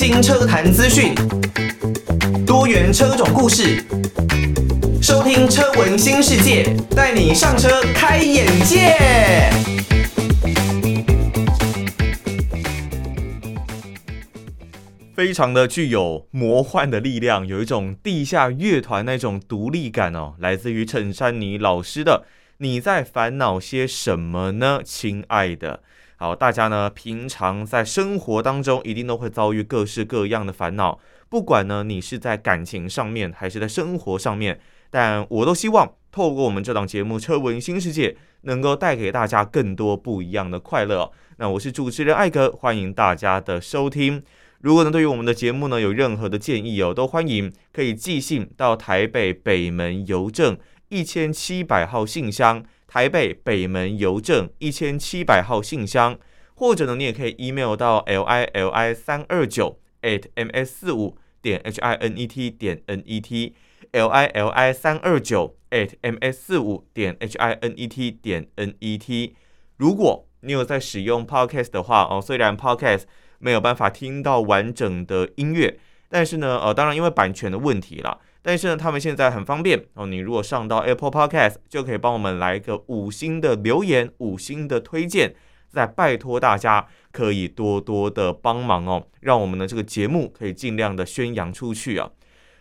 新车坛资讯，多元车种故事，收听车闻新世界，带你上车开眼界。非常的具有魔幻的力量，有一种地下乐团那种独立感哦，来自于陈珊妮老师的。你在烦恼些什么呢，亲爱的？好，大家呢平常在生活当中一定都会遭遇各式各样的烦恼，不管呢你是在感情上面还是在生活上面，但我都希望透过我们这档节目《车闻新世界》，能够带给大家更多不一样的快乐。那我是主持人艾格，欢迎大家的收听。如果呢对于我们的节目呢有任何的建议哦，都欢迎可以寄信到台北北门邮政。一千七百号信箱，台北北门邮政一千七百号信箱，或者呢，你也可以 email 到 l i l i 三二九 at m s 四五点 h i n e t 点 n e t l i l i 三二九 at m s 四五点 h i n e t 点 n e t。如果你有在使用 podcast 的话哦，虽然 podcast 没有办法听到完整的音乐，但是呢，呃，当然因为版权的问题了。但是呢，他们现在很方便哦。你如果上到 Apple Podcast，就可以帮我们来一个五星的留言、五星的推荐。再拜托大家可以多多的帮忙哦，让我们的这个节目可以尽量的宣扬出去啊。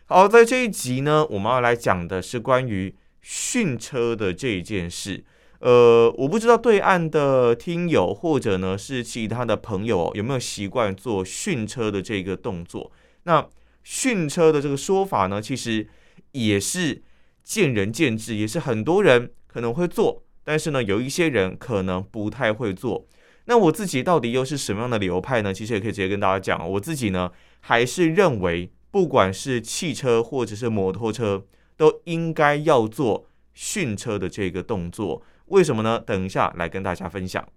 好，在这一集呢，我们要来讲的是关于训车的这一件事。呃，我不知道对岸的听友或者呢是其他的朋友有没有习惯做训车的这个动作？那训车的这个说法呢，其实也是见仁见智，也是很多人可能会做，但是呢，有一些人可能不太会做。那我自己到底又是什么样的流派呢？其实也可以直接跟大家讲，我自己呢还是认为，不管是汽车或者是摩托车，都应该要做训车的这个动作。为什么呢？等一下来跟大家分享。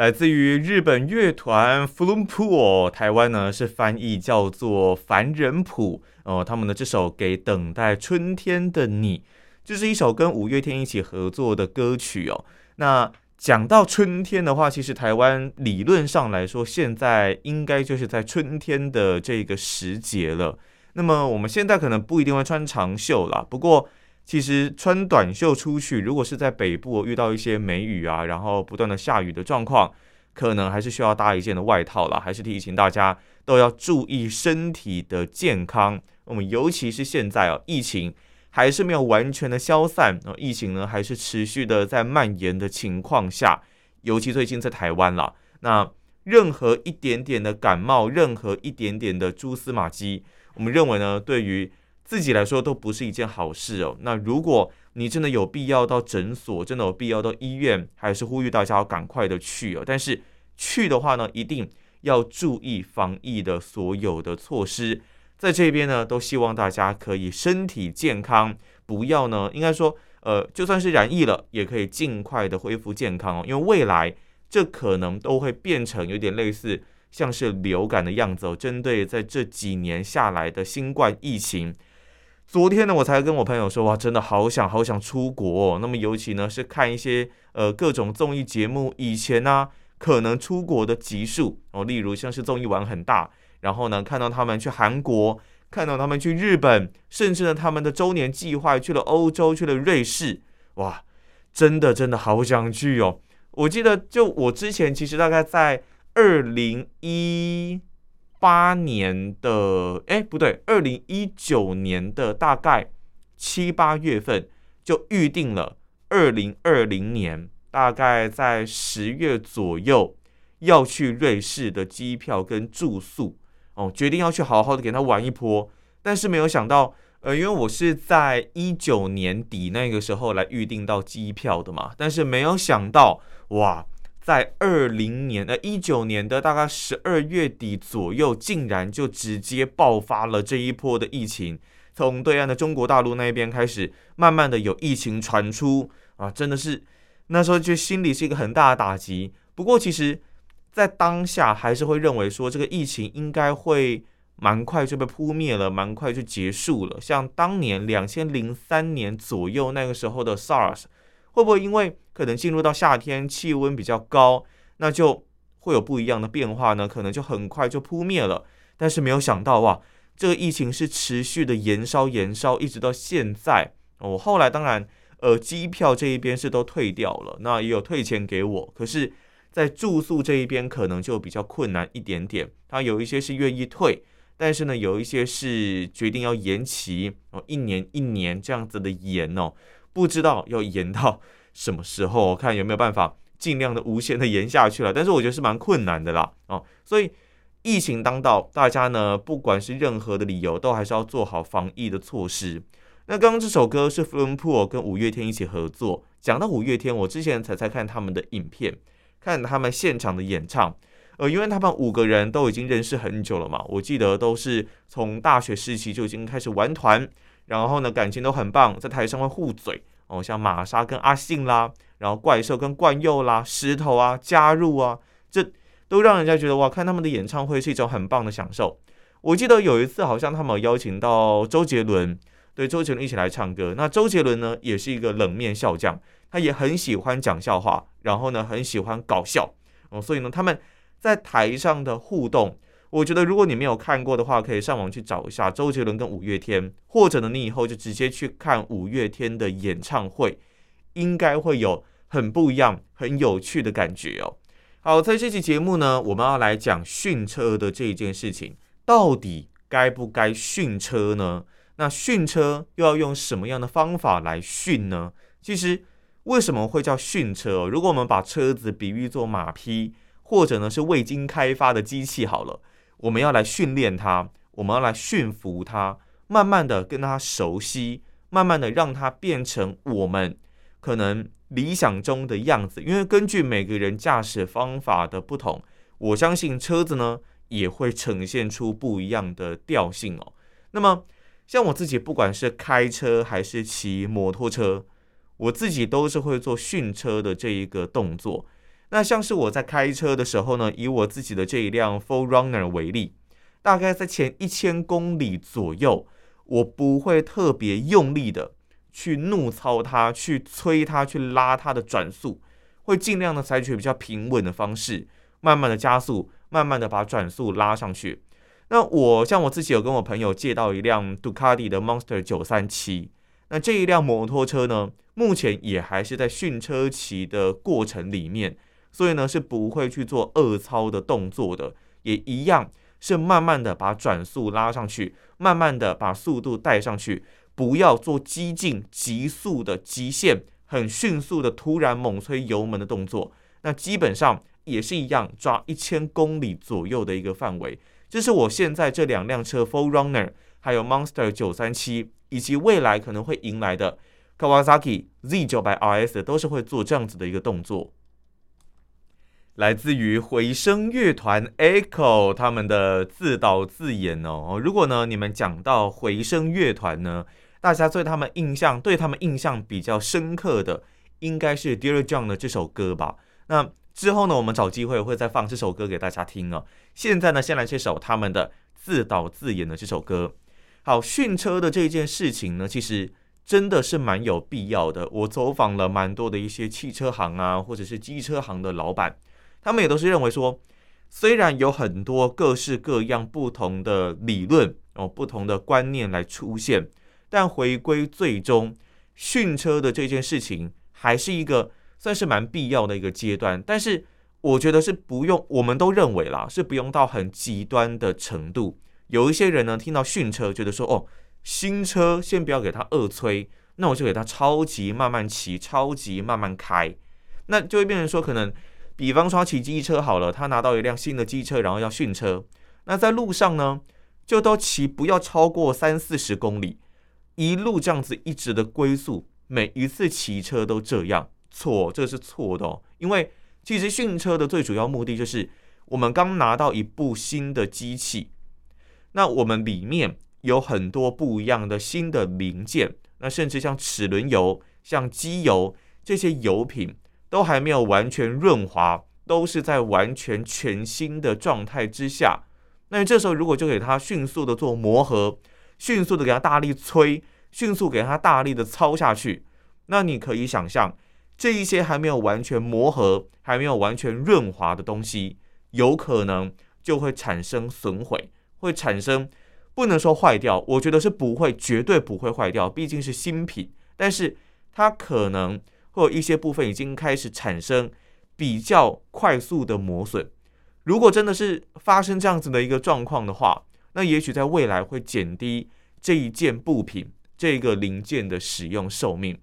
来自于日本乐团 Flume 台湾呢是翻译叫做凡人谱哦，他们的这首《给等待春天的你》，这是一首跟五月天一起合作的歌曲哦。那讲到春天的话，其实台湾理论上来说，现在应该就是在春天的这个时节了。那么我们现在可能不一定会穿长袖啦，不过。其实穿短袖出去，如果是在北部遇到一些梅雨啊，然后不断的下雨的状况，可能还是需要搭一件的外套啦。还是提醒大家都要注意身体的健康。我们尤其是现在啊，疫情还是没有完全的消散啊，疫情呢还是持续的在蔓延的情况下，尤其最近在台湾啦，那任何一点点的感冒，任何一点点的蛛丝马迹，我们认为呢，对于自己来说都不是一件好事哦。那如果你真的有必要到诊所，真的有必要到医院，还是呼吁大家要赶快的去哦。但是去的话呢，一定要注意防疫的所有的措施。在这边呢，都希望大家可以身体健康，不要呢，应该说，呃，就算是染疫了，也可以尽快的恢复健康哦。因为未来这可能都会变成有点类似像是流感的样子哦。针对在这几年下来的新冠疫情。昨天呢，我才跟我朋友说，哇，真的好想好想出国哦。那么尤其呢是看一些呃各种综艺节目，以前呢、可能出国的集数哦，例如像是综艺玩很大，然后呢看到他们去韩国，看到他们去日本，甚至呢他们的周年计划去了欧洲，去了瑞士，哇，真的真的好想去哦。我记得就我之前其实大概在二零一。八年的哎，不对，二零一九年的大概七八月份就预定了二零二零年大概在十月左右要去瑞士的机票跟住宿哦，决定要去好好的给他玩一波。但是没有想到，呃，因为我是在一九年底那个时候来预定到机票的嘛，但是没有想到，哇！在二零年呃一九年的大概十二月底左右，竟然就直接爆发了这一波的疫情。从对岸的中国大陆那边开始，慢慢的有疫情传出啊，真的是那时候就心里是一个很大的打击。不过其实，在当下还是会认为说，这个疫情应该会蛮快就被扑灭了，蛮快就结束了。像当年两千零三年左右那个时候的 SARS。会不会因为可能进入到夏天，气温比较高，那就会有不一样的变化呢？可能就很快就扑灭了。但是没有想到哇，这个疫情是持续的延烧延烧，一直到现在。我后来当然，呃，机票这一边是都退掉了，那也有退钱给我。可是，在住宿这一边可能就比较困难一点点。他有一些是愿意退，但是呢，有一些是决定要延期哦，一年一年这样子的延哦，不知道要延到什么时候，看有没有办法尽量的无限的延下去了。但是我觉得是蛮困难的啦，哦，所以疫情当道，大家呢，不管是任何的理由，都还是要做好防疫的措施。那刚刚这首歌是 Floorport 跟五月天一起合作。讲到五月天，我之前才在看他们的影片，看他们现场的演唱。呃，因为他们五个人都已经认识很久了嘛，我记得都是从大学时期就已经开始玩团，然后呢，感情都很棒，在台上会互嘴哦，像玛莎跟阿信啦，然后怪兽跟冠佑啦，石头啊加入啊，这都让人家觉得哇，看他们的演唱会是一种很棒的享受。我记得有一次好像他们邀请到周杰伦。对周杰伦一起来唱歌，那周杰伦呢也是一个冷面笑匠，他也很喜欢讲笑话，然后呢很喜欢搞笑哦，所以呢他们在台上的互动，我觉得如果你没有看过的话，可以上网去找一下周杰伦跟五月天，或者呢你以后就直接去看五月天的演唱会，应该会有很不一样、很有趣的感觉哦。好，在这期节目呢，我们要来讲训车的这一件事情，到底该不该训车呢？那训车又要用什么样的方法来训呢？其实为什么会叫训车？如果我们把车子比喻作马匹，或者呢是未经开发的机器好了，我们要来训练它，我们要来驯服它，慢慢的跟它熟悉，慢慢的让它变成我们可能理想中的样子。因为根据每个人驾驶方法的不同，我相信车子呢也会呈现出不一样的调性哦。那么。像我自己，不管是开车还是骑摩托车，我自己都是会做训车的这一个动作。那像是我在开车的时候呢，以我自己的这一辆 4Runner 为例，大概在前一千公里左右，我不会特别用力的去怒操它，去催它，去拉它的转速，会尽量的采取比较平稳的方式，慢慢的加速，慢慢的把转速拉上去。那我像我自己有跟我朋友借到一辆杜卡迪的 Monster 九三七，那这一辆摩托车呢，目前也还是在训车期的过程里面，所以呢是不会去做恶操的动作的，也一样是慢慢的把转速拉上去，慢慢的把速度带上去，不要做激进、急速的极限，很迅速的突然猛催油门的动作，那基本上也是一样抓一千公里左右的一个范围。这是我现在这两辆车，4Runner，还有 Monster 九三七，以及未来可能会迎来的 Kawasaki Z 九百 RS，都是会做这样子的一个动作。来自于回声乐团 Echo 他们的自导自演哦。如果呢你们讲到回声乐团呢，大家对他们印象，对他们印象比较深刻的，应该是 Dear John 的这首歌吧？那。之后呢，我们找机会会再放这首歌给大家听哦。现在呢，先来这首他们的自导自演的这首歌。好，训车的这件事情呢，其实真的是蛮有必要的。我走访了蛮多的一些汽车行啊，或者是机车行的老板，他们也都是认为说，虽然有很多各式各样不同的理论哦，不同的观念来出现，但回归最终，训车的这件事情还是一个。算是蛮必要的一个阶段，但是我觉得是不用，我们都认为啦，是不用到很极端的程度。有一些人呢，听到训车，觉得说，哦，新车先不要给他恶催，那我就给他超级慢慢骑，超级慢慢开，那就会变成说，可能，比方说骑机车好了，他拿到一辆新的机车，然后要训车，那在路上呢，就都骑不要超过三四十公里，一路这样子一直的龟速，每一次骑车都这样。错，这是错的哦。因为其实训车的最主要目的就是，我们刚拿到一部新的机器，那我们里面有很多不一样的新的零件，那甚至像齿轮油、像机油这些油品都还没有完全润滑，都是在完全全新的状态之下。那这时候如果就给它迅速的做磨合，迅速的给它大力催，迅速给它大力的操下去，那你可以想象。这一些还没有完全磨合、还没有完全润滑的东西，有可能就会产生损毁，会产生不能说坏掉，我觉得是不会，绝对不会坏掉，毕竟是新品。但是它可能或一些部分已经开始产生比较快速的磨损。如果真的是发生这样子的一个状况的话，那也许在未来会减低这一件部品这个零件的使用寿命。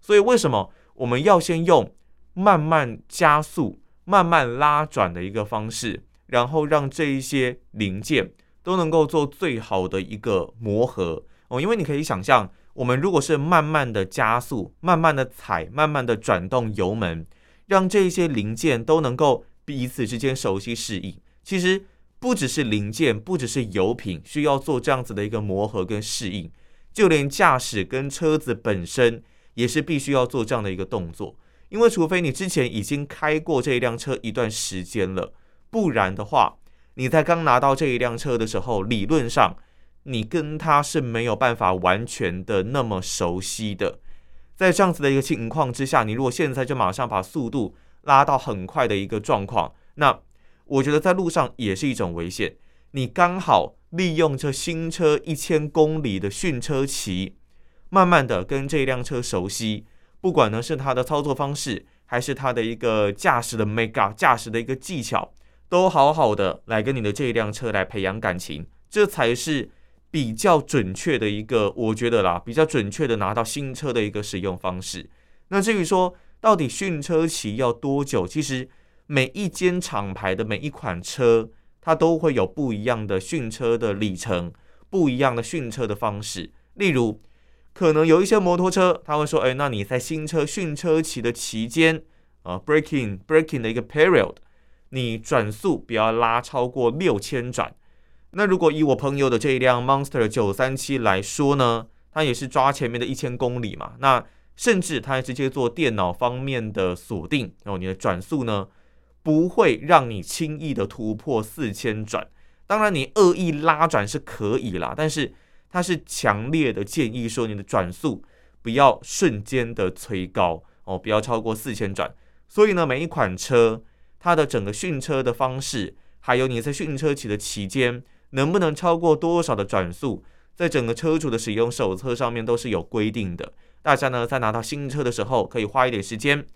所以为什么我们要先用慢慢加速、慢慢拉转的一个方式，然后让这一些零件都能够做最好的一个磨合哦？因为你可以想象，我们如果是慢慢的加速、慢慢的踩、慢慢的转动油门，让这一些零件都能够彼此之间熟悉适应，其实不只是零件，不只是油品需要做这样子的一个磨合跟适应，就连驾驶跟车子本身也是必须要做这样的一个动作。因为除非你之前已经开过这一辆车一段时间了，不然的话，你在刚拿到这一辆车的时候，理论上你跟他是没有办法完全的那么熟悉的。在这样子的一个情况之下，你如果现在就马上把速度拉到很快的一个状况，那我觉得在路上也是一种危险。你刚好利用这新车一千公里的训车期，慢慢的跟这辆车熟悉，不管呢是它的操作方式，还是它的一个驾驶的 make up，驾驶的一个技巧，都好好的来跟你的这一辆车来培养感情，这才是比较准确的一个，我觉得啦，比较准确的拿到新车的一个使用方式。那至于说，到底训车期要多久？其实每一间厂牌的每一款车，它都会有不一样的训车的里程，不一样的训车的方式。例如，可能有一些摩托车，他会说：“哎，那你在新车训车期的期间，啊，breaking breaking 的一个 period，你转速不要拉超过六千转。”那如果以我朋友的这一辆 Monster 九三七来说呢，它也是抓前面的一千公里嘛，那。甚至它还直接做电脑方面的锁定，然后你的转速呢，不会让你轻易的突破四千转。当然，你恶意拉转是可以啦，但是它是强烈的建议说，你的转速不要瞬间的催高哦，不要超过四千转。所以呢，每一款车它的整个训车的方式，还有你在训车期的期间能不能超过多少的转速，在整个车主的使用手册上面都是有规定的。大家呢，在拿到新车的时候，可以花一点时间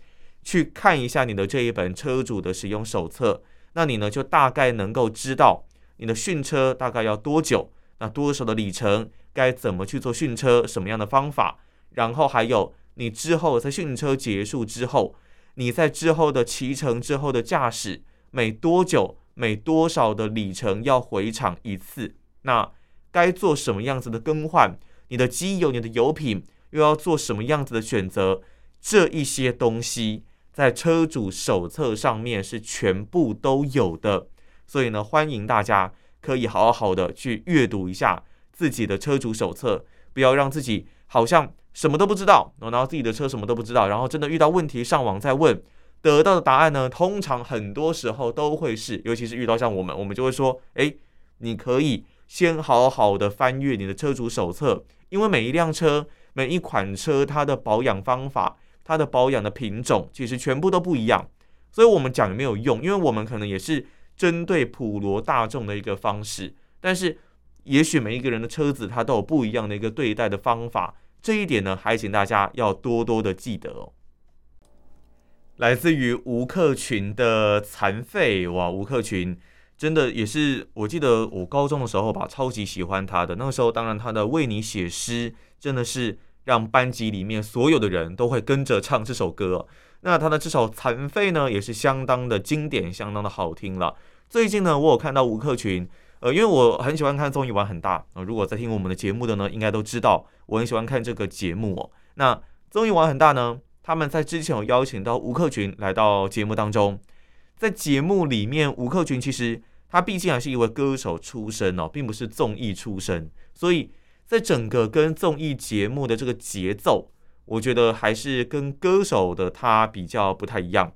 去看一下你的这一本车主的使用手册。那你呢，就大概能够知道你的训车大概要多久，那多少的里程，该怎么去做训车，什么样的方法。然后还有你之后在训车结束之后，你在之后的骑乘之后的驾驶，每多久、每多少的里程要回厂一次？那该做什么样子的更换？你的机油、你的油品。又要做什么样子的选择？这一些东西在车主手册上面是全部都有的，所以呢，欢迎大家可以好好的去阅读一下自己的车主手册，不要让自己好像什么都不知道，然后自己的车什么都不知道，然后真的遇到问题上网再问，得到的答案呢，通常很多时候都会是，尤其是遇到像我们，我们就会说，哎，你可以先好好的翻阅你的车主手册，因为每一辆车。每一款车，它的保养方法、它的保养的品种，其实全部都不一样，所以我们讲也没有用，因为我们可能也是针对普罗大众的一个方式，但是也许每一个人的车子，它都有不一样的一个对待的方法，这一点呢，还请大家要多多的记得哦。来自于吴克群的残废，哇，吴克群真的也是，我记得我高中的时候吧，超级喜欢他的，那个时候当然他的为你写诗真的是。让班级里面所有的人都会跟着唱这首歌。那他的这首《残废》呢，也是相当的经典，相当的好听了。最近呢，我有看到吴克群，呃，因为我很喜欢看综艺玩很大。呃，如果在听我们的节目的呢，应该都知道我很喜欢看这个节目。那综艺玩很大呢，他们在之前有邀请到吴克群来到节目当中。在节目里面，吴克群其实他毕竟还是一位歌手出身哦，并不是综艺出身，所以。在整个跟综艺节目的这个节奏，我觉得还是跟歌手的他比较不太一样。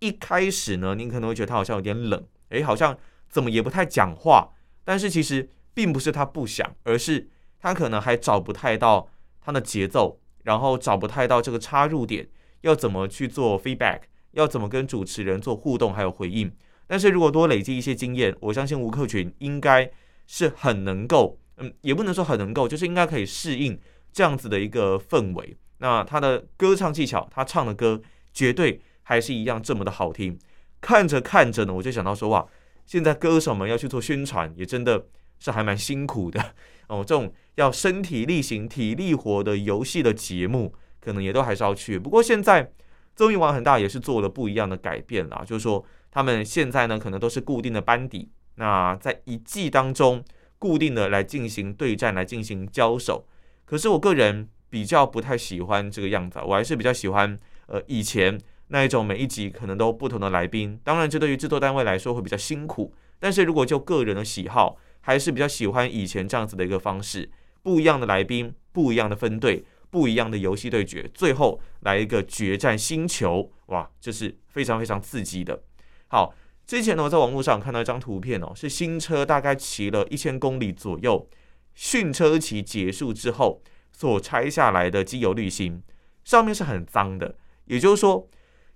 一开始呢，您可能会觉得他好像有点冷，诶，好像怎么也不太讲话。但是其实并不是他不想，而是他可能还找不太到他的节奏，然后找不太到这个插入点，要怎么去做 feedback，要怎么跟主持人做互动还有回应。但是如果多累积一些经验，我相信吴克群应该是很能够，嗯，也不能说很能够，就是应该可以适应这样子的一个氛围。那他的歌唱技巧，他唱的歌绝对还是一样这么的好听。看着看着呢，我就想到说，哇，现在歌手们要去做宣传，也真的是还蛮辛苦的哦。这种要身体力行、体力活的游戏的节目，可能也都还是要去。不过现在综艺玩很大，也是做了不一样的改变啦，就是说。他们现在呢，可能都是固定的班底，那在一季当中固定的来进行对战，来进行交手。可是我个人比较不太喜欢这个样子，我还是比较喜欢呃以前那一种每一集可能都不同的来宾。当然，这对于制作单位来说会比较辛苦。但是如果就个人的喜好，还是比较喜欢以前这样子的一个方式，不一样的来宾，不一样的分队，不一样的游戏对决，最后来一个决战星球，哇，这是非常非常刺激的。好，之前呢，我在网络上看到一张图片哦，是新车大概骑了一千公里左右，训车期结束之后所拆下来的机油滤芯，上面是很脏的。也就是说，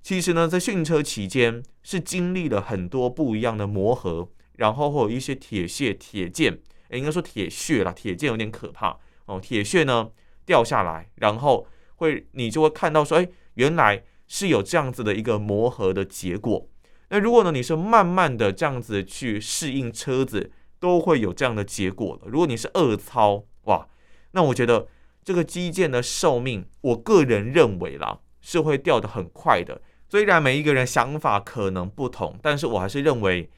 其实呢，在训车期间是经历了很多不一样的磨合，然后会有一些铁屑、铁件，诶，应该说铁屑啦，铁件有点可怕哦。铁屑呢掉下来，然后会你就会看到说，诶，原来是有这样子的一个磨合的结果。那如果呢，你是慢慢的这样子去适应车子，都会有这样的结果了。如果你是恶操，哇，那我觉得这个机件的寿命，我个人认为啦，是会掉得很快的。虽然每一个人想法可能不同，但是我还是认为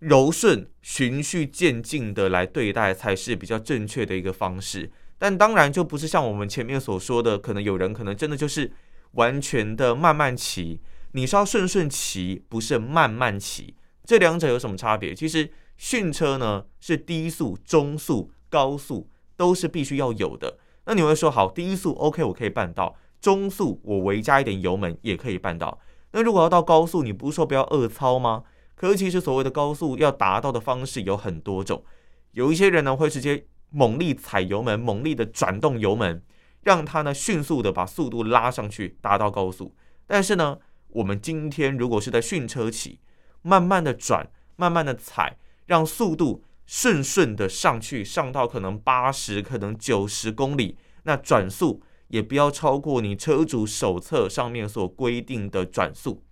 柔顺、循序渐进的来对待才是比较正确的一个方式。但当然就不是像我们前面所说的，可能有人可能真的就是完全的慢慢骑。你是要顺顺骑，不是慢慢骑，这两者有什么差别？其实训车呢是低速、中速、高速都是必须要有的。那你会说好，低速 OK 我可以办到，中速我微加一点油门也可以办到。那如果要到高速，你不是说不要恶操吗？可是其实所谓的高速要达到的方式有很多种，有一些人呢会直接猛力踩油门，猛力的转动油门，让它呢迅速的把速度拉上去，达到高速。但是呢，我们今天如果是在训车期，慢慢的转，慢慢的踩，让速度顺顺的上去，上到可能八十，可能九十公里，那转速也不要超过你车主手册上面所规定的转速，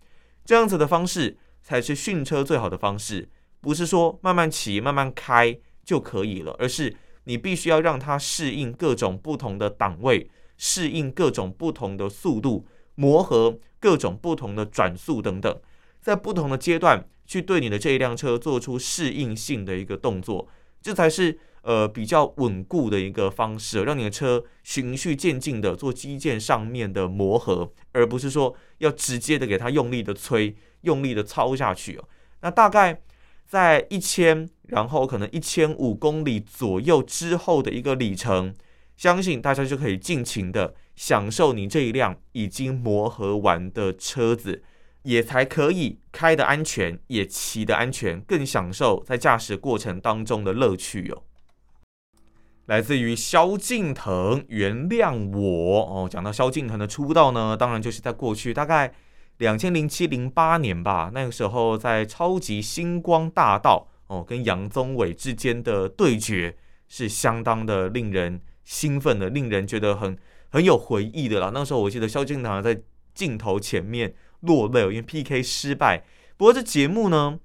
这样子的方式才是训车最好的方式，不是说慢慢骑、慢慢开就可以了，而是你必须要让它适应各种不同的档位，适应各种不同的速度。磨合各种不同的转速等等，在不同的阶段去对你的这一辆车做出适应性的一个动作，这才是呃比较稳固的一个方式，让你的车循序渐进的做基建上面的磨合，而不是说要直接的给它用力的催、用力的操下去哦。那大概在一千，然后可能一千五公里左右之后的一个里程，相信大家就可以尽情的。享受你这一辆已经磨合完的车子，也才可以开得安全，也骑得安全，更享受在驾驶过程当中的乐趣哦。来自于萧敬腾，原谅我哦。讲到萧敬腾的出道呢，当然就是在过去大概两千零七零八年吧，那个时候在超级星光大道哦，跟杨宗纬之间的对决是相当的令人兴奋的，令人觉得很。很有回忆的啦，那时候我记得萧敬腾在镜头前面落泪，因为 PK 失败。不过这节目呢，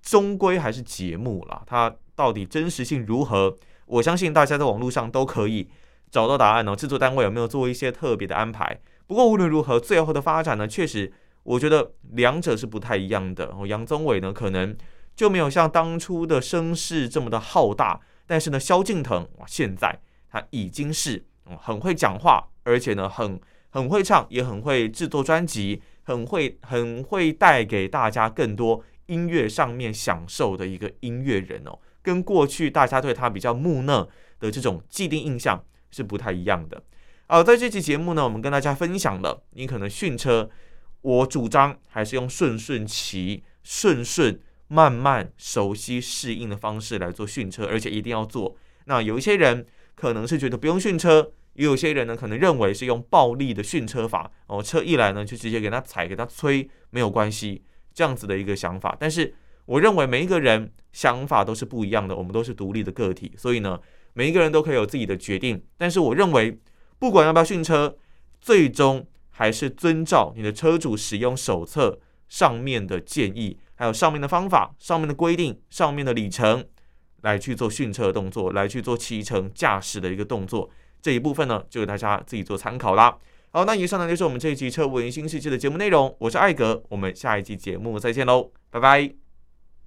终归还是节目啦，它到底真实性如何？我相信大家在网络上都可以找到答案哦。制作单位有没有做一些特别的安排？不过无论如何，最后的发展呢，确实我觉得两者是不太一样的。哦，杨宗纬呢，可能就没有像当初的声势这么的浩大，但是呢，萧敬腾哇，现在他已经是。很会讲话，而且呢，很很会唱，也很会制作专辑，很会很会带给大家更多音乐上面享受的一个音乐人哦，跟过去大家对他比较木讷的这种既定印象是不太一样的。好，在这期节目呢，我们跟大家分享了，你可能训车，我主张还是用顺顺骑、顺顺慢慢熟悉适应的方式来做训车，而且一定要做。那有一些人可能是觉得不用训车。也有些人呢，可能认为是用暴力的训车法哦，车一来呢，就直接给他踩，给他催，没有关系。这样子的一个想法。但是我认为每一个人想法都是不一样的，我们都是独立的个体，所以呢，每一个人都可以有自己的决定。但是我认为，不管要不要训车，最终还是遵照你的车主使用手册上面的建议，还有上面的方法、上面的规定、上面的里程来去做训车的动作，来去做骑乘驾驶的一个动作。这一部分呢，就给大家自己做参考啦。好，那以上呢就是我们这一期车闻新世界的节目内容。我是艾格，我们下一期节目再见喽，拜拜。